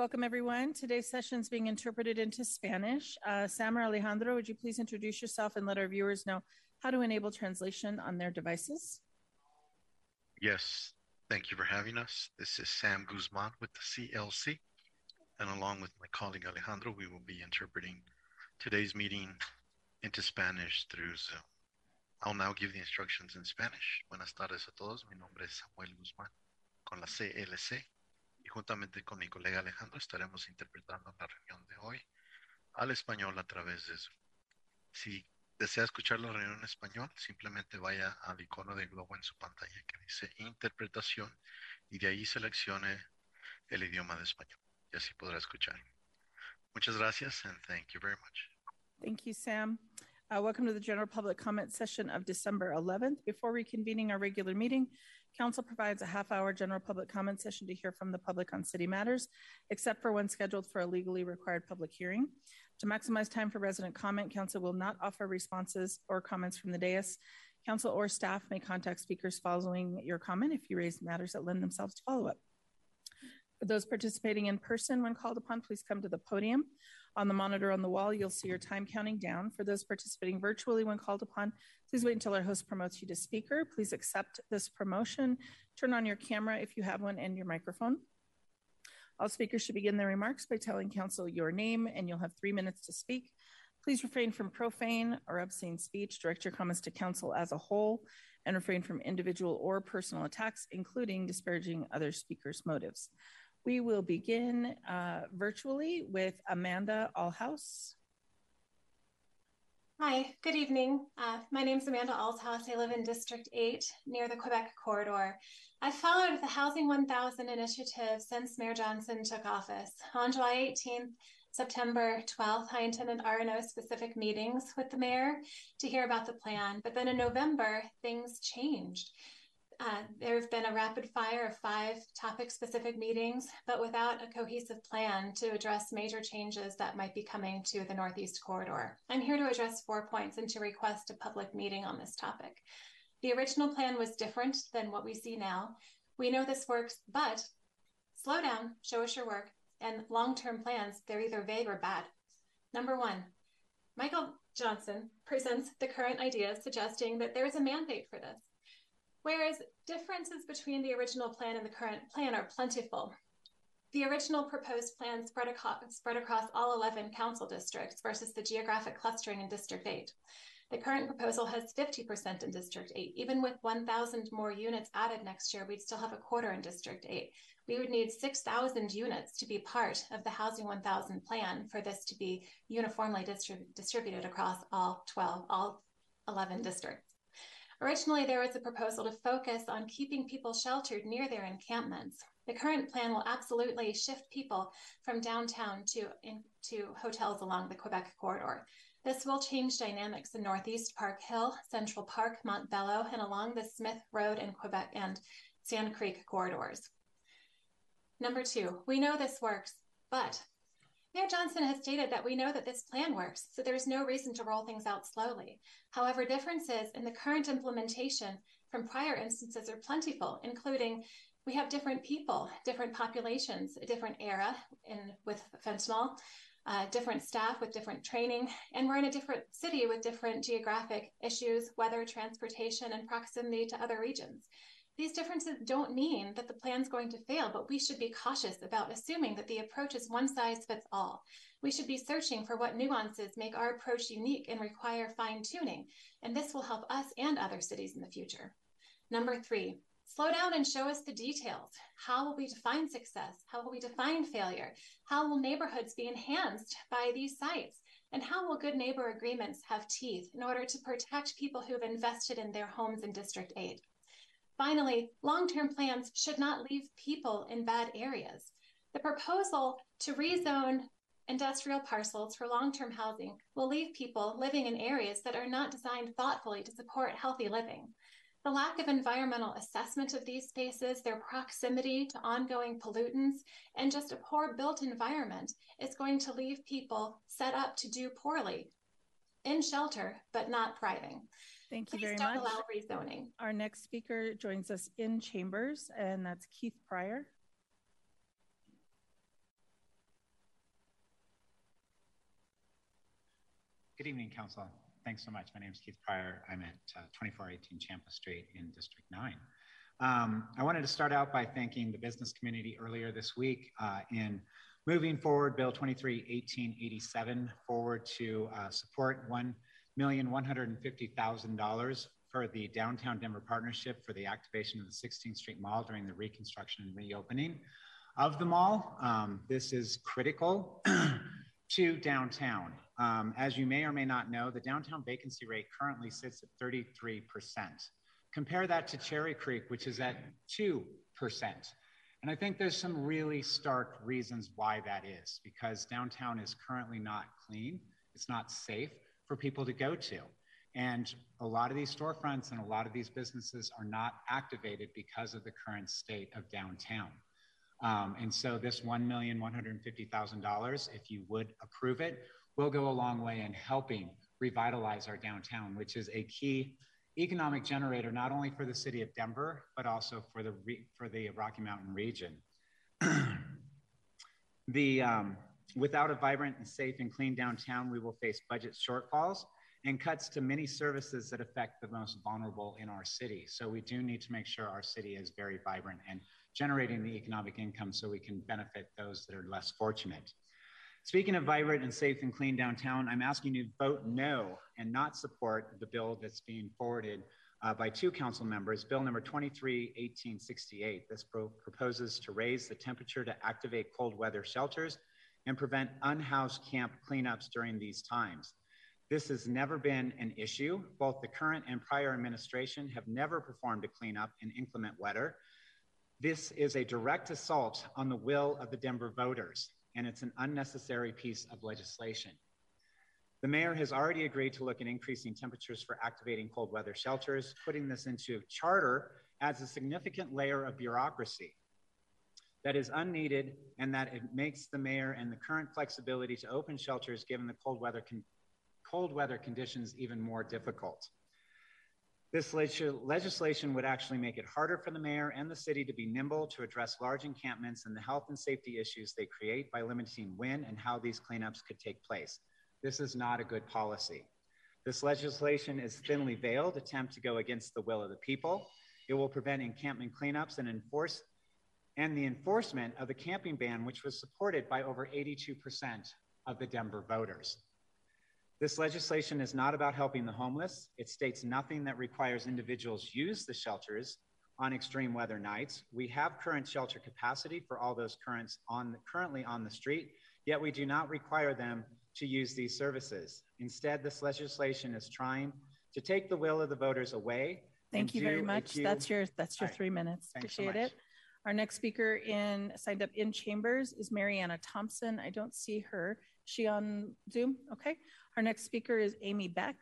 Welcome, everyone. Today's session is being interpreted into Spanish. Uh, Sam or Alejandro, would you please introduce yourself and let our viewers know how to enable translation on their devices? Yes, thank you for having us. This is Sam Guzman with the CLC, and along with my colleague Alejandro, we will be interpreting today's meeting into Spanish through Zoom. I'll now give the instructions in Spanish. Buenas tardes a todos. Mi nombre es Samuel Guzmán con la CLC juntamente con mi colega Alejandro estaremos interpretando la reunión de hoy al español a través de Zoom. Si desea escuchar la reunión en español, simplemente vaya al icono de globo en su pantalla que dice interpretación y de ahí seleccione el idioma de español y así podrá escuchar. Muchas gracias and thank you very much. Thank you, Sam. Uh, welcome to the general public comment session of December 11th. Before reconvening our regular meeting, Council provides a half hour general public comment session to hear from the public on city matters, except for when scheduled for a legally required public hearing. To maximize time for resident comment, Council will not offer responses or comments from the dais. Council or staff may contact speakers following your comment if you raise matters that lend themselves to follow up. For those participating in person, when called upon, please come to the podium. On the monitor on the wall, you'll see your time counting down. For those participating virtually when called upon, please wait until our host promotes you to speaker. Please accept this promotion. Turn on your camera if you have one and your microphone. All speakers should begin their remarks by telling council your name, and you'll have three minutes to speak. Please refrain from profane or obscene speech. Direct your comments to council as a whole and refrain from individual or personal attacks, including disparaging other speakers' motives. We will begin uh, virtually with Amanda Allhouse. Hi, good evening. Uh, my name is Amanda Alshouse. I live in District 8 near the Quebec corridor. I've followed the Housing 1000 initiative since Mayor Johnston took office. On July 18th, September 12th, I attended RNO specific meetings with the mayor to hear about the plan. But then in November, things changed. Uh, there have been a rapid fire of five topic specific meetings, but without a cohesive plan to address major changes that might be coming to the Northeast Corridor. I'm here to address four points and to request a public meeting on this topic. The original plan was different than what we see now. We know this works, but slow down, show us your work, and long term plans, they're either vague or bad. Number one, Michael Johnston presents the current idea suggesting that there is a mandate for this. Whereas differences between the original plan and the current plan are plentiful. The original proposed plan spread across, spread across all 11 council districts versus the geographic clustering in District 8. The current proposal has 50% in District 8. Even with 1,000 more units added next year, we'd still have a quarter in District 8. We would need 6,000 units to be part of the Housing 1,000 plan for this to be uniformly distrib- distributed across all 12, all 11 districts. Originally, there was a proposal to focus on keeping people sheltered near their encampments. The current plan will absolutely shift people from downtown to into hotels along the Quebec corridor. This will change dynamics in Northeast Park Hill, Central Park, Montbello, and along the Smith Road and Quebec and Sand Creek corridors. Number two, we know this works, but Mayor Johnston has stated that we know that this plan works, so there is no reason to roll things out slowly. However, differences in the current implementation from prior instances are plentiful, including we have different people, different populations, a different era in with fentanyl, uh, different staff with different training, and we're in a different city with different geographic issues, weather, transportation, and proximity to other regions. These differences don't mean that the plan's going to fail, but we should be cautious about assuming that the approach is one size fits all. We should be searching for what nuances make our approach unique and require fine tuning, and this will help us and other cities in the future. Number three, slow down and show us the details. How will we define success? How will we define failure? How will neighborhoods be enhanced by these sites? And how will good neighbor agreements have teeth in order to protect people who have invested in their homes in District 8? Finally, long-term plans should not leave people in bad areas. The proposal to rezone industrial parcels for long-term housing will leave people living in areas that are not designed thoughtfully to support healthy living. The lack of environmental assessment of these spaces, their proximity to ongoing pollutants, and just a poor built environment is going to leave people set up to do poorly in shelter, but not thriving. Thank you Please very don't much. Allow rezoning. Our next speaker joins us in chambers, and that's Keith Pryor. Good evening, Council. Thanks so much. My name is Keith Pryor. I'm at uh, 2418 Champa Street in District 9. Um, I wanted to start out by thanking the business community earlier this week uh, in moving forward Bill 231887 forward to uh, support one $1,150,000 for the Downtown Denver Partnership for the activation of the 16th Street Mall during the reconstruction and reopening of the mall. Um, this is critical to downtown. Um, as you may or may not know, the downtown vacancy rate currently sits at 33%. Compare that to Cherry Creek, which is at 2%. And I think there's some really stark reasons why that is, because downtown is currently not clean, it's not safe for people to go to. And a lot of these storefronts and a lot of these businesses are not activated because of the current state of downtown. Um, and so this $1,150,000, if you would approve it, will go a long way in helping revitalize our downtown, which is a key economic generator, not only for the city of Denver, but also for the, for the Rocky Mountain region. the, um, without a vibrant and safe and clean downtown, we will face budget shortfalls and cuts to many services that affect the most vulnerable in our city. So we do need to make sure our city is very vibrant and generating the economic income so we can benefit those that are less fortunate. Speaking of vibrant and safe and clean downtown, I'm asking you to vote no and not support the bill that's being forwarded uh, by two council members, Bill number 231868. This pro proposes to raise the temperature to activate cold weather shelters and prevent unhoused camp cleanups during these times. This has never been an issue. Both the current and prior administration have never performed a cleanup in inclement weather, this is a direct assault on the will of the Denver voters, and it's an unnecessary piece of legislation. The mayor has already agreed to look at increasing temperatures for activating cold weather shelters. Putting this into charter adds a significant layer of bureaucracy that is unneeded and that it makes the mayor and the current flexibility to open shelters given the cold weather, cold weather conditions even more difficult. This legislation would actually make it harder for the mayor and the city to be nimble to address large encampments and the health and safety issues they create by limiting when and how these cleanups could take place. This is not a good policy. This legislation is thinly veiled attempt to go against the will of the people. It will prevent encampment cleanups and enforce and the enforcement of the camping ban, which was supported by over 82% of the Denver voters. This legislation is not about helping the homeless. It states nothing that requires individuals use the shelters on extreme weather nights. We have current shelter capacity for all those currents on, currently on the street, yet we do not require them to use these services. Instead, this legislation is trying to take the will of the voters away. Thank you very much. That's your that's your right. three minutes. Thanks Appreciate so it. Our next speaker in signed up in chambers is Mariana Thompson. I don't see her. She on Zoom? Okay. Our next speaker is Amy Beck.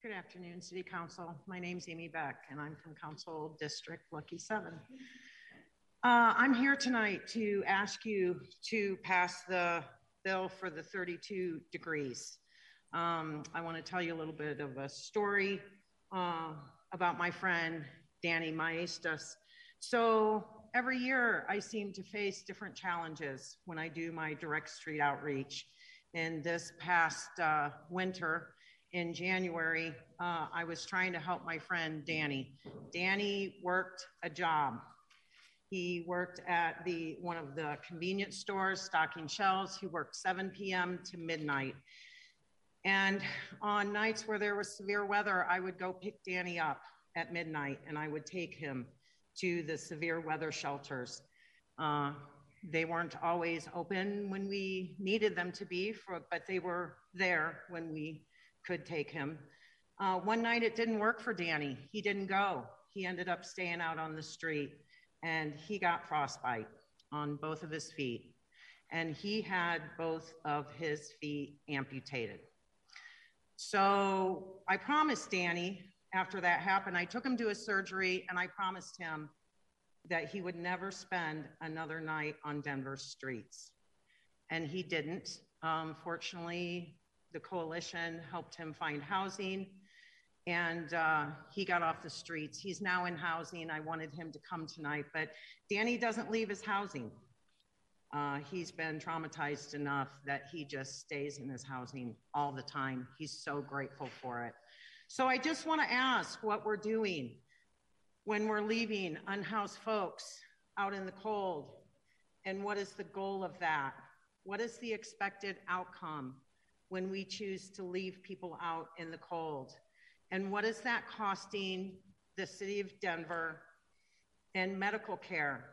Good afternoon, City Council. My name is Amy Beck, and I'm from Council District Lucky 7. Uh, I'm here tonight to ask you to pass the bill for the 32 degrees. Um, I want to tell you a little bit of a story uh, about my friend Danny Maestas. So every year I seem to face different challenges when I do my direct street outreach. And this past uh, winter, in January, uh, I was trying to help my friend Danny. Danny worked a job. He worked at the one of the convenience stores stocking shelves. He worked 7 p.m. to midnight. And on nights where there was severe weather, I would go pick Danny up at midnight and I would take him to the severe weather shelters. Uh, they weren't always open when we needed them to be, for, but they were there when we could take him. Uh, one night it didn't work for Danny. He didn't go. He ended up staying out on the street and he got frostbite on both of his feet. And he had both of his feet amputated. So I promised Danny after that happened, I took him to a surgery and I promised him that he would never spend another night on Denver streets. And he didn't. Um, fortunately, the coalition helped him find housing. and uh, he got off the streets. He's now in housing. I wanted him to come tonight, but Danny doesn't leave his housing. Uh, he's been traumatized enough that he just stays in his housing all the time. He's so grateful for it. So I just want to ask what we're doing when we're leaving unhoused folks out in the cold, and what is the goal of that? What is the expected outcome when we choose to leave people out in the cold? And what is that costing the city of Denver and medical care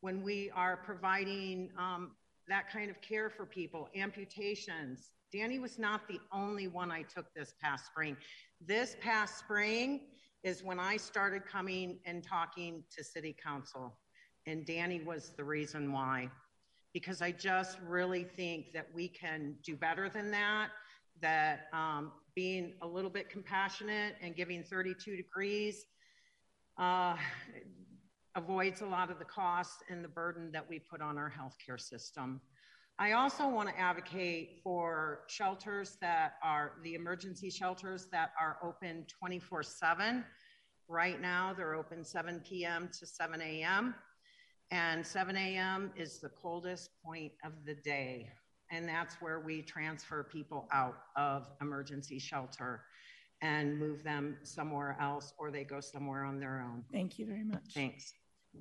when we are providing um, that kind of care for people, amputations? Danny was not the only one I took this past spring. This past spring is when I started coming and talking to city council, and Danny was the reason why. Because I just really think that we can do better than that, that um, being a little bit compassionate and giving 32 degrees uh, avoids a lot of the costs and the burden that we put on our healthcare system. I also want to advocate for shelters that are the emergency shelters that are open 24 7. Right now, they're open 7 p.m. to 7 a.m. And 7 a.m. is the coldest point of the day and that's where we transfer people out of emergency shelter and move them somewhere else or they go somewhere on their own. Thank you very much. Thanks.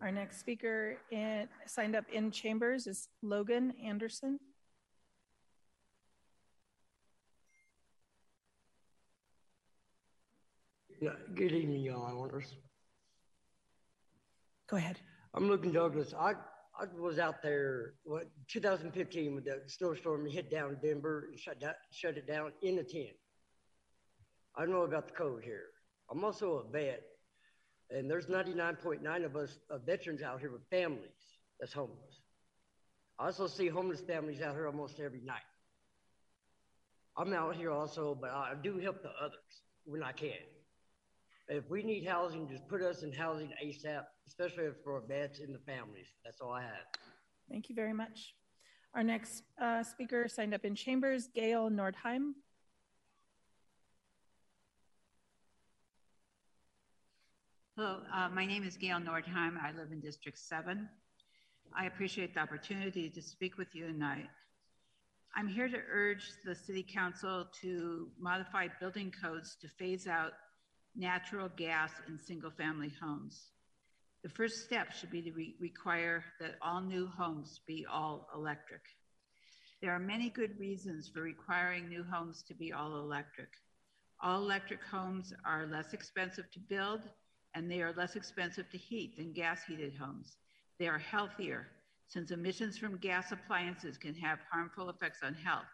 Our next speaker in, signed up in chambers is Logan Anderson. Yeah, good evening, y'all. Honors. Go ahead. I'm Logan Douglas. I I was out there, what, 2015 with the snowstorm hit down Denver and shut, that, shut it down in a tent. I know about the code here. I'm also a vet, and there's 99.9 of us uh, veterans out here with families that's homeless. I also see homeless families out here almost every night. I'm out here also, but I do help the others when I can. If we need housing, just put us in housing ASAP, especially for vets and the families. That's all I have. Thank you very much. Our next uh, speaker signed up in chambers, Gail Nordheim. Hello, uh, my name is Gail Nordheim. I live in District 7. I appreciate the opportunity to speak with you tonight. I'm here to urge the City Council to modify building codes to phase out natural gas in single family homes. The first step should be to re- require that all new homes be all electric. There are many good reasons for requiring new homes to be all electric. All electric homes are less expensive to build and they are less expensive to heat than gas heated homes. They are healthier since emissions from gas appliances can have harmful effects on health.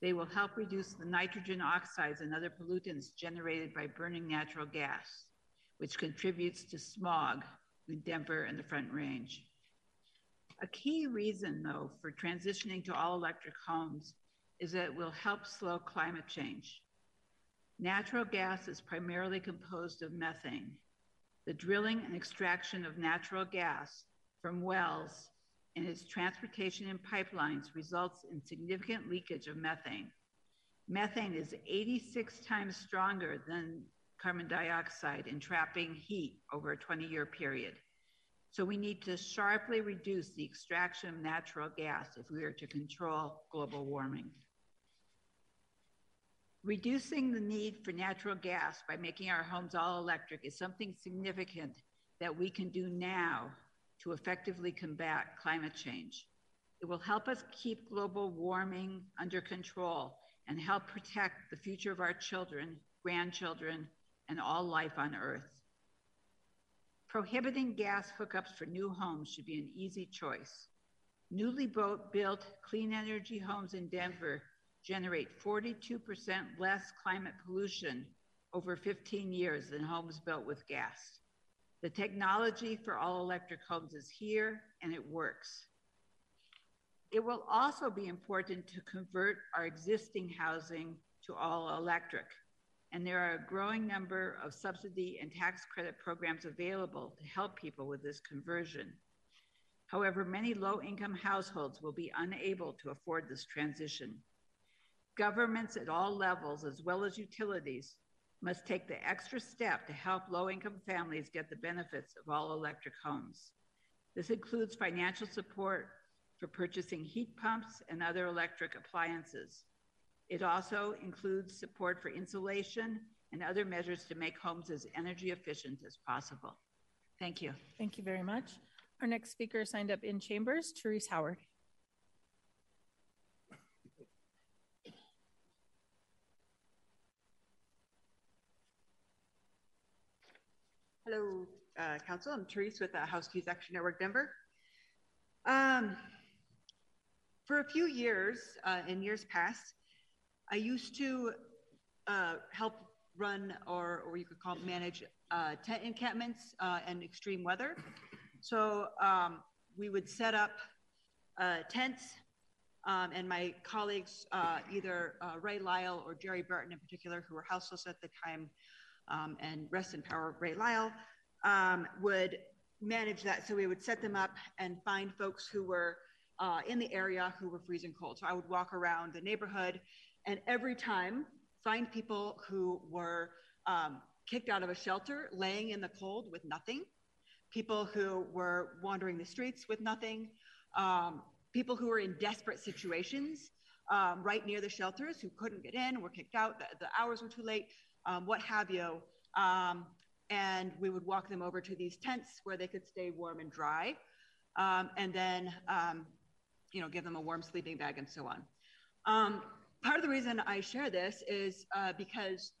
They will help reduce the nitrogen oxides and other pollutants generated by burning natural gas, which contributes to smog in Denver and the Front Range. A key reason, though, for transitioning to all electric homes is that it will help slow climate change. Natural gas is primarily composed of methane. The drilling and extraction of natural gas from wells and its transportation in pipelines results in significant leakage of methane. Methane is 86 times stronger than carbon dioxide in trapping heat over a 20 year period. So we need to sharply reduce the extraction of natural gas if we are to control global warming. Reducing the need for natural gas by making our homes all electric is something significant that we can do now to effectively combat climate change. It will help us keep global warming under control and help protect the future of our children, grandchildren, and all life on Earth. Prohibiting gas hookups for new homes should be an easy choice. Newly built clean energy homes in Denver generate 42% less climate pollution over 15 years than homes built with gas. The technology for all electric homes is here and it works. It will also be important to convert our existing housing to all electric. And there are a growing number of subsidy and tax credit programs available to help people with this conversion. However, many low income households will be unable to afford this transition. Governments at all levels, as well as utilities, must take the extra step to help low income families get the benefits of all electric homes. This includes financial support for purchasing heat pumps and other electric appliances. It also includes support for insulation and other measures to make homes as energy efficient as possible. Thank you. Thank you very much. Our next speaker signed up in chambers, Therese Howard. Hello, uh, Council. I'm Therese with the House Keys Action Network Denver. Um, for a few years, uh, in years past, I used to uh, help run, or, or you could call it manage, uh, tent encampments uh, and extreme weather. So um, we would set up uh, tents, um, and my colleagues, either Ray Lyall or Jerry Burton in particular, who were houseless at the time, um, and rest in power Ray Lyall, um, would manage that. So we would set them up and find folks who were uh, in the area who were freezing cold. So I would walk around the neighborhood and every time find people who were um, kicked out of a shelter, laying in the cold with nothing, people who were wandering the streets with nothing, um, people who were in desperate situations um, right near the shelters who couldn't get in, were kicked out, the, the hours were too late um, what have you. Um, and we would walk them over to these tents where they could stay warm and dry, um, and then um, you know give them a warm sleeping bag and so on. Um, part of the reason I share this is uh, because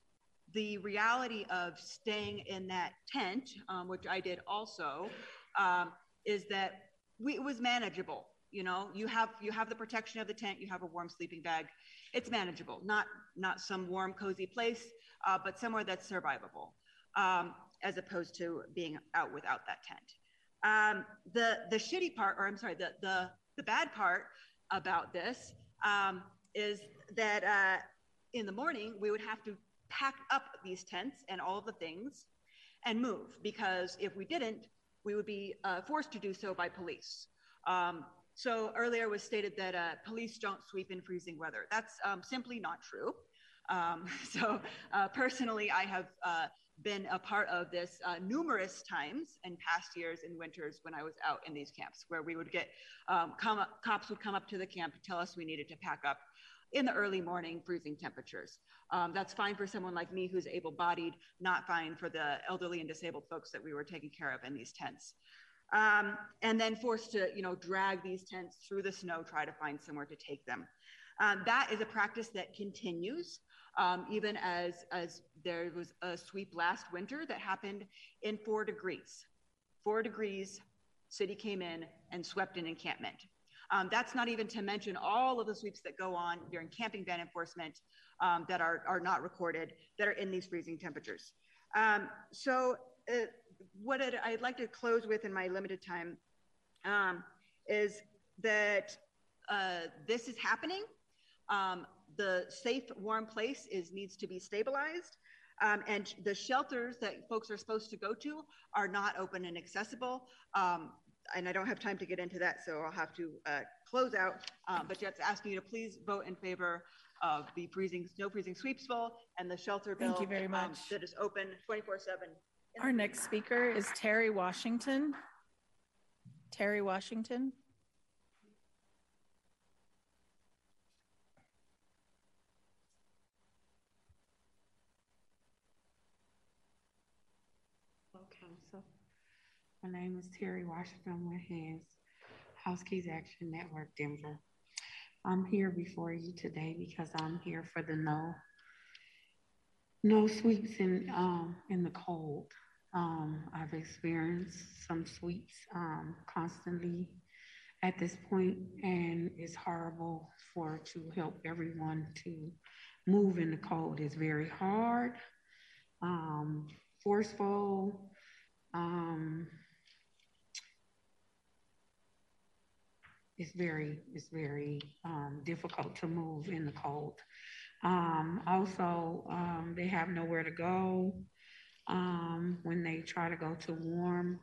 the reality of staying in that tent, um, which I did also, is that we, it was manageable you know you have you have the protection of the tent you have a warm sleeping bag it's manageable not not some warm cozy place uh, but somewhere that's survivable, um, as opposed to being out without that tent. Um, the the shitty part, or I'm sorry, the the the bad part about this um, is that uh, in the morning we would have to pack up these tents and all of the things and move because if we didn't, we would be uh, forced to do so by police. Um, so earlier was stated that uh, police don't sweep in freezing weather. That's um, simply not true. Um, so uh, personally, I have uh, been a part of this uh, numerous times in past years in winters when I was out in these camps, where we would get um, cops would come up to the camp to tell us we needed to pack up in the early morning, freezing temperatures. Um, that's fine for someone like me who's able-bodied, not fine for the elderly and disabled folks that we were taking care of in these tents. Um, and then forced to, you know, drag these tents through the snow, try to find somewhere to take them. Um, that is a practice that continues um, even as, as there was a sweep last winter that happened in four degrees. Four degrees, city came in and swept an encampment. Um, that's not even to mention all of the sweeps that go on during camping ban enforcement um, that are, are not recorded that are in these freezing temperatures. Um, so uh, what I'd, I'd, like to close with in my limited time um, is that uh, this is happening. Um, the safe, warm place is needs to be stabilized. Um, and the shelters that folks are supposed to go to are not open and accessible. Um, and I don't have time to get into that, so I'll have to uh, close out. Um, but just asking you to please vote in favor of the freezing, snow freezing sweeps bill and the shelter bill. Thank you very um, much. that is open 24 7. Our next speaker is Terry Washington. Terry Washington. My name is Terry Washington with his House Keys Action Network Denver. I'm here before you today because I'm here for the no no sweeps in um, in the cold. Um, I've experienced some sweeps um, constantly at this point, and it's horrible for to help everyone to move in the cold. It's very hard, um, forceful. Um, it's very it's very um, difficult to move in the cold. Um, also, um, they have nowhere to go um, when they try to go to warm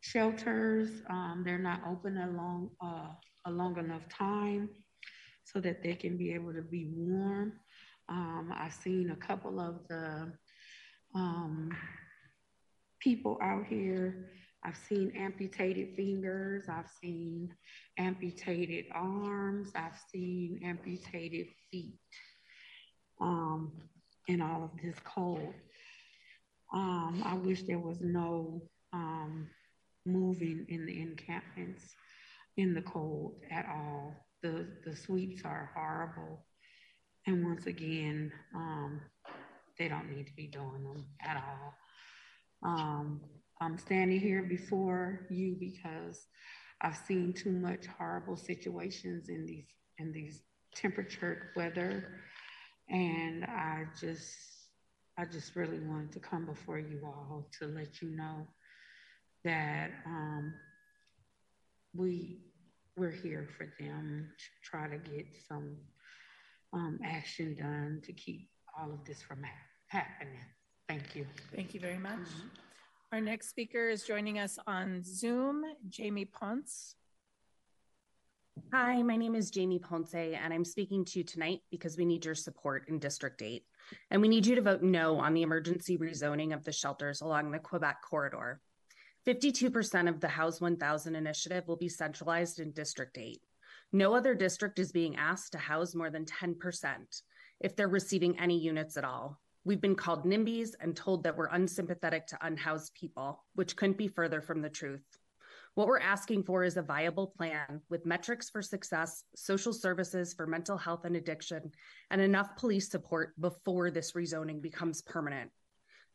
shelters. Um, they're not open a long uh, a long enough time so that they can be able to be warm. Um, I've seen a couple of the people out here. I've seen amputated fingers. I've seen amputated arms. I've seen amputated feet um, in all of this cold. Um, I wish there was no um, moving in the encampments in the cold at all. The, the sweeps are horrible. And once again, um, they don't need to be doing them at all. Um, I'm standing here before you because I've seen too much horrible situations in these in these temperature weather, and I just I just really wanted to come before you all to let you know that um, we we're here for them to try to get some um, action done to keep all of this from ha- happening. Thank you. Thank you very much. Mm-hmm. Our next speaker is joining us on Zoom, Jamie Ponce. Hi, my name is Jamie Ponce, and I'm speaking to you tonight because we need your support in District 8. And we need you to vote no on the emergency rezoning of the shelters along the Quebec corridor. 52% of the House 1000 initiative will be centralized in District 8. No other district is being asked to house more than 10% if they're receiving any units at all. We've been called NIMBYs and told that we're unsympathetic to unhoused people, which couldn't be further from the truth. What we're asking for is a viable plan with metrics for success, social services for mental health and addiction, and enough police support before this rezoning becomes permanent.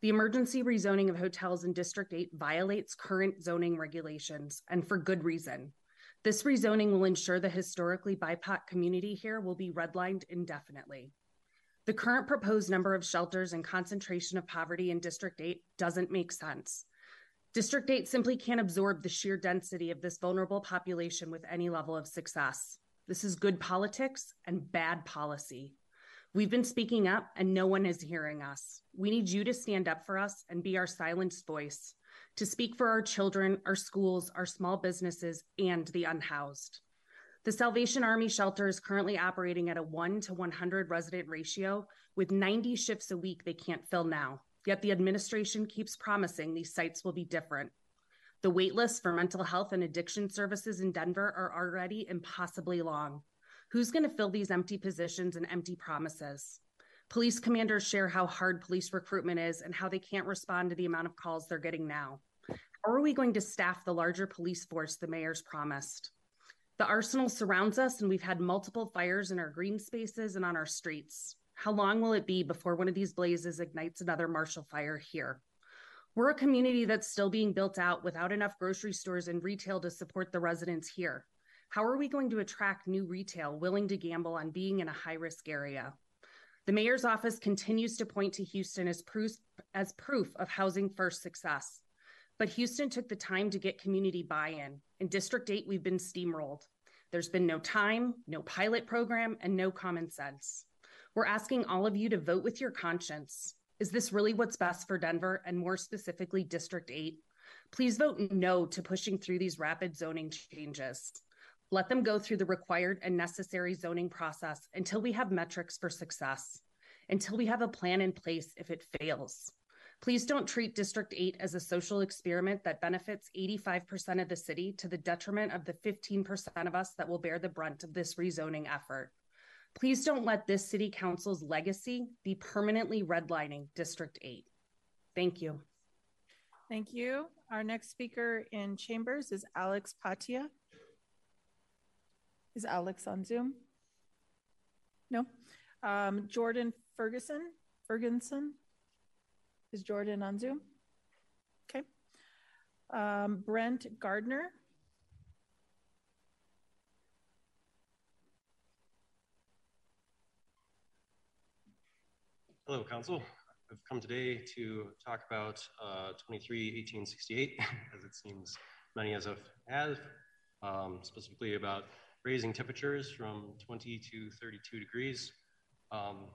The emergency rezoning of hotels in District 8 violates current zoning regulations, and for good reason. This rezoning will ensure the historically BIPOC community here will be redlined indefinitely. The current proposed number of shelters and concentration of poverty in District 8 doesn't make sense. District 8 simply can't absorb the sheer density of this vulnerable population with any level of success. This is good politics and bad policy. We've been speaking up and no one is hearing us. We need you to stand up for us and be our silenced voice, to speak for our children, our schools, our small businesses, and the unhoused. The Salvation Army shelter is currently operating at a 1 to 100 resident ratio with 90 shifts a week they can't fill now. Yet the administration keeps promising these sites will be different. The waitlists for mental health and addiction services in Denver are already impossibly long. Who's going to fill these empty positions and empty promises? Police commanders share how hard police recruitment is and how they can't respond to the amount of calls they're getting now. How are we going to staff the larger police force the mayor's promised? The arsenal surrounds us, and we've had multiple fires in our green spaces and on our streets. How long will it be before one of these blazes ignites another Marshall fire here? We're a community that's still being built out without enough grocery stores and retail to support the residents here. How are we going to attract new retail willing to gamble on being in a high risk area? The mayor's office continues to point to Houston as proof, as proof of housing first success. But Houston took the time to get community buy in. In District 8, we've been steamrolled. There's been no time, no pilot program, and no common sense. We're asking all of you to vote with your conscience. Is this really what's best for Denver and more specifically District 8? Please vote no to pushing through these rapid zoning changes. Let them go through the required and necessary zoning process until we have metrics for success, until we have a plan in place if it fails. Please don't treat District 8 as a social experiment that benefits 85% of the city to the detriment of the 15% of us that will bear the brunt of this rezoning effort. Please don't let this city council's legacy be permanently redlining District 8. Thank you. Thank you. Our next speaker in chambers is Alex Patia. Is Alex on Zoom? No. Um, Jordan Ferguson. Ferguson. Is Jordan on Zoom? Okay. Um, Brent Gardner. Hello, Council. I've come today to talk about uh, 231868, as it seems many as of have, um, specifically about raising temperatures from 20 to 32 degrees. Um,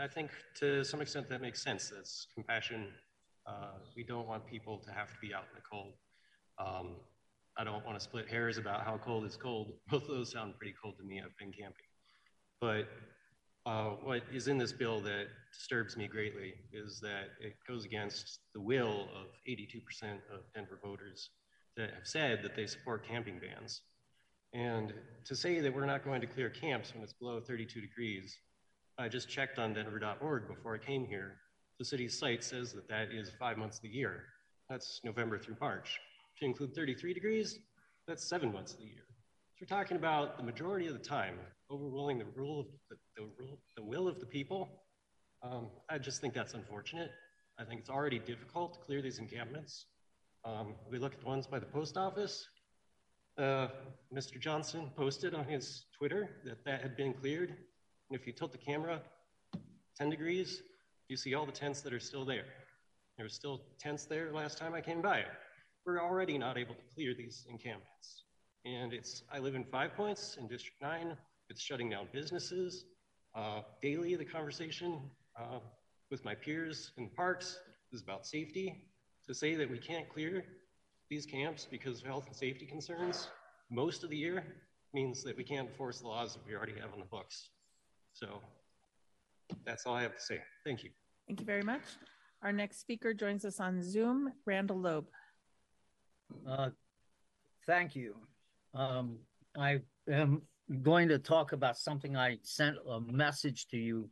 I think to some extent that makes sense. That's compassion. Uh, we don't want people to have to be out in the cold. Um, I don't want to split hairs about how cold is cold. Both of those sound pretty cold to me. I've been camping. But Uh, what is in this bill that disturbs me greatly is that it goes against the will of 82% of Denver voters that have said that they support camping bans. And to say that we're not going to clear camps when it's below 32 degrees, I just checked on denver.org before I came here. The city's site says that that is five months of the year. That's November through March. If you include 33 degrees, that's seven months of the year. So we're talking about the majority of the time overruling the rule of the, the, rule, the will of the people. Um, I just think that's unfortunate. I think it's already difficult to clear these encampments. Um, we look at the ones by the post office. Uh, Mr. Johnston posted on his Twitter that that had been cleared. And if you tilt the camera 10 degrees, you see all the tents that are still there. There were still tents there last time I came by. We're already not able to clear these encampments. And it's, I live in Five Points in District 9. It's shutting down businesses. Uh, daily, the conversation uh, with my peers in parks is about safety. To say that we can't clear these camps because of health and safety concerns most of the year means that we can't enforce the laws that we already have on the books. So that's all I have to say. Thank you. Thank you very much. Our next speaker joins us on Zoom, Randle Loeb. Uh, thank you. Um, I am going to talk about something I sent a message to you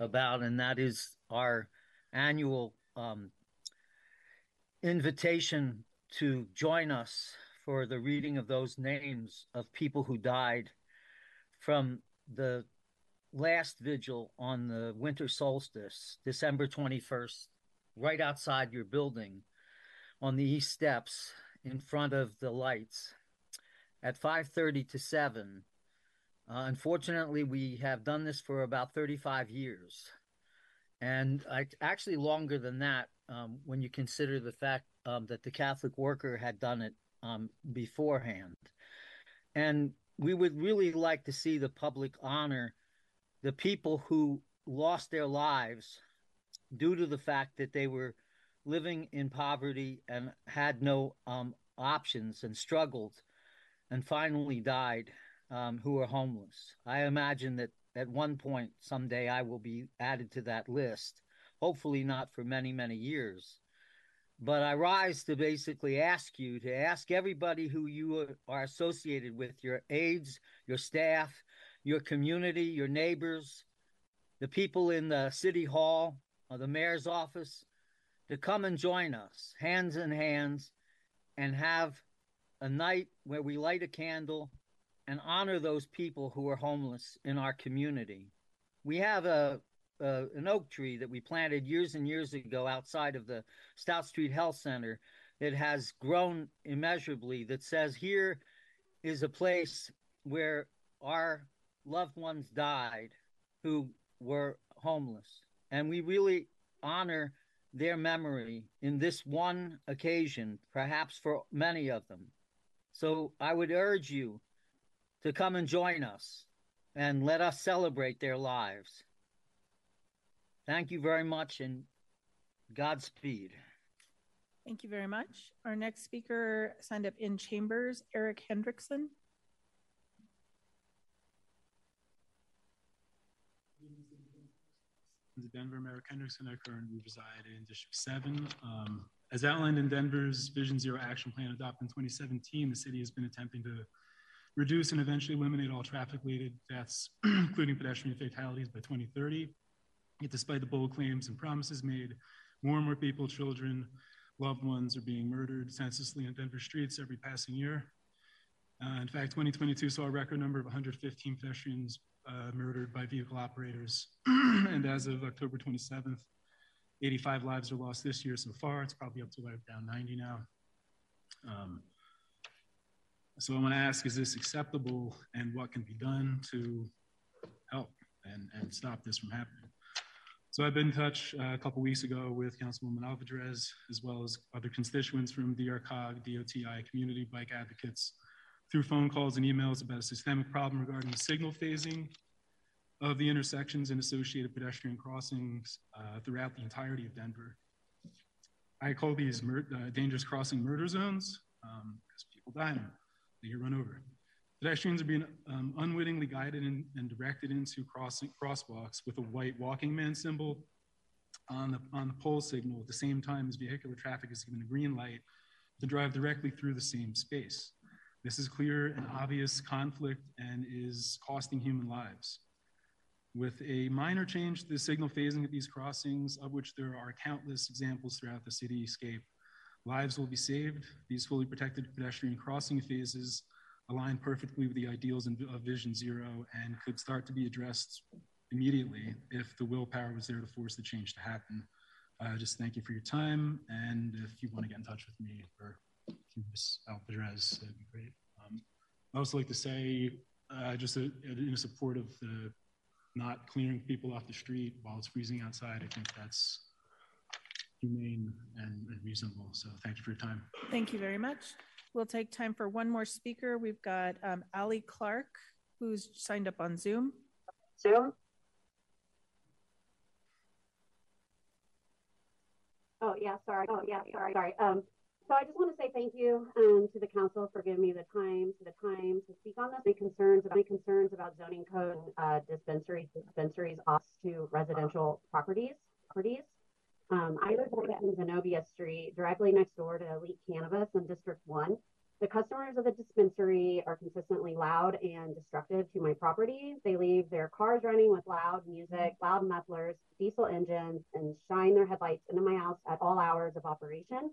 about, and that is our annual um, invitation to join us for the reading of those names of people who died from the last vigil on the winter solstice, December 21st, right outside your building on the east steps in front of the lights at 5:30 to 7 uh, unfortunately, we have done this for about 35 years. And I, actually longer than that um, when you consider the fact um, that the Catholic worker had done it um, beforehand. And we would really like to see the public honor the people who lost their lives due to the fact that they were living in poverty and had no um, options and struggled and finally died um, who are homeless. I imagine that at one point someday I will be added to that list, hopefully not for many, many years. But I rise to basically ask you to ask everybody who you are associated with your aides, your staff, your community, your neighbors, the people in the city hall or the mayor's office to come and join us, hands in hands, and have a night where we light a candle and honor those people who are homeless in our community. We have a, a, an oak tree that we planted years and years ago outside of the Stout Street Health Center that has grown immeasurably that says here is a place where our loved ones died who were homeless. And we really honor their memory in this one occasion, perhaps for many of them. So I would urge you to come and join us and let us celebrate their lives. Thank you very much and Godspeed. Thank you very much. Our next speaker signed up in chambers, Eric Hendrickson. Denver, Eric Hendrickson. I currently reside in District 7. Um, as outlined in Denver's Vision Zero Action Plan adopted in 2017, the city has been attempting to reduce and eventually eliminate all traffic-related deaths, including pedestrian fatalities by 2030. Yet despite the bold claims and promises made, more and more people, children, loved ones are being murdered senselessly on Denver streets every passing year. Uh, in fact, 2022 saw a record number of 115 pedestrians murdered by vehicle operators. and as of October 27th, 85 lives are lost this year so far. It's probably up to like down 90 now. Um, so I want to ask, is this acceptable and what can be done to help and, and stop this from happening? So I've been in touch uh, a couple weeks ago with Councilwoman Alvidrez, as well as other constituents from DRCOG, DOTI, community bike advocates, through phone calls and emails about a systemic problem regarding the signal phasing of the intersections and associated pedestrian crossings uh, throughout the entirety of Denver. I call these uh, dangerous crossing murder zones because um, people die in them they get run over. Pedestrians are being um, unwittingly guided in, and directed into crossing crosswalks with a white walking man symbol on the on the pole signal at the same time as vehicular traffic is given a green light to drive directly through the same space. This is clear and obvious conflict and is costing human lives. With a minor change to the signal phasing at these crossings, of which there are countless examples throughout the cityscape, lives will be saved. These fully protected pedestrian crossing phases align perfectly with the ideals of Vision Zero and could start to be addressed immediately if the willpower was there to force the change to happen. Uh, just thank you for your time. And if you want to get in touch with me or Ms. Alvidrez, that'd be great. Um, I also like to say, uh, just a, in support of the not clearing people off the street while it's freezing outside, I think that's humane and, and reasonable. So thank you for your time. Thank you very much. We'll take time for one more speaker. We've got um, Ali Clark, who's signed up on Zoom. Zoom? Oh, yeah, sorry. Oh, yeah, sorry, sorry. Um, so I just want to say thank you um, to the council for giving me the time, to the time to speak on this. My concerns about my concerns about zoning code uh, dispensaries, dispensaries off to residential properties. Properties. Um, I live in Zenobia Street, directly next door to Elite Cannabis in District 1. The customers of the dispensary are consistently loud and destructive to my property. They leave their cars running with loud music, loud mufflers, diesel engines, and shine their headlights into my house at all hours of operation,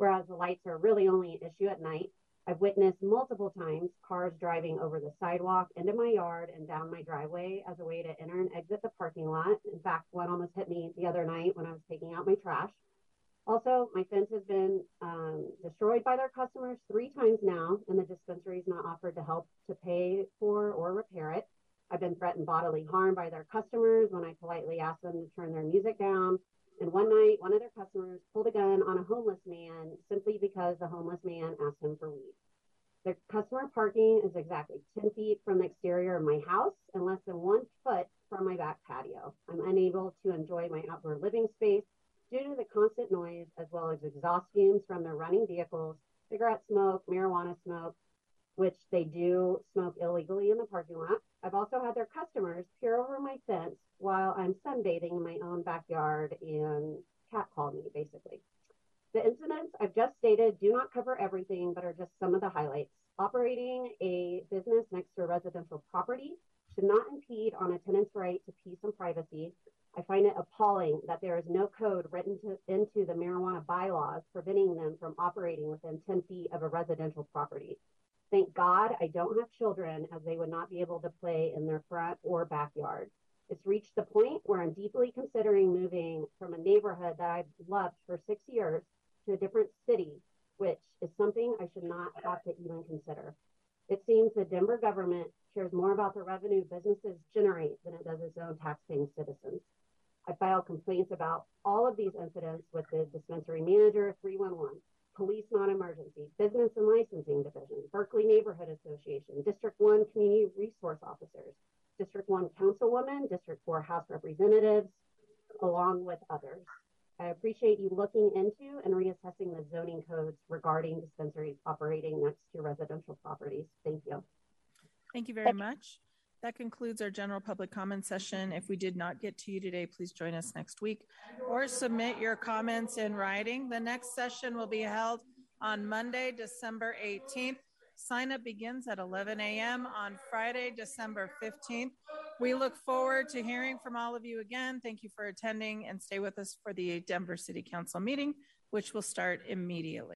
whereas the lights are really only an issue at night. I've witnessed multiple times cars driving over the sidewalk into my yard and down my driveway as a way to enter and exit the parking lot. In fact, one almost hit me the other night when I was taking out my trash. Also, my fence has been um, destroyed by their customers three times now, and the dispensary is not offered to help to pay for or repair it. I've been threatened bodily harm by their customers when I politely ask them to turn their music down. And one night, one of their customers pulled a gun on a homeless man simply because the homeless man asked him for weed. The customer parking is exactly 10 feet from the exterior of my house and less than one foot from my back patio. I'm unable to enjoy my outdoor living space due to the constant noise as well as exhaust fumes from their running vehicles, cigarette smoke, marijuana smoke, which they do smoke illegally in the parking lot. I've also had their customers peer over my fence while I'm sunbathing in my own backyard and catcall me, basically. The incidents I've just stated do not cover everything, but are just some of the highlights. Operating a business next to a residential property should not impede on a tenant's right to peace and privacy. I find it appalling that there is no code written to, into the marijuana bylaws preventing them from operating within 10 feet of a residential property. Thank God I don't have children as they would not be able to play in their front or backyard. It's reached the point where I'm deeply considering moving from a neighborhood that I've loved for six years to a different city, which is something I should not have to even consider. It seems the Denver government cares more about the revenue businesses generate than it does its own taxpaying citizens. I filed complaints about all of these incidents with the dispensary manager, 311, Police Non-Emergency, Business and Licensing Berkeley Neighborhood Association, District 1 Community Resource Officers, District 1 Councilwoman, District 4 House Representatives, along with others. I appreciate you looking into and reassessing the zoning codes regarding dispensaries operating next to residential properties. Thank you. Thank you very much. That concludes our general public comment session. If we did not get to you today, please join us next week or submit your comments in writing. The next session will be held on Monday, December 18th. Sign up begins at 11 a.m. on Friday, December 15th. We look forward to hearing from all of you again. Thank you for attending and stay with us for the Denver City Council meeting, which will start immediately.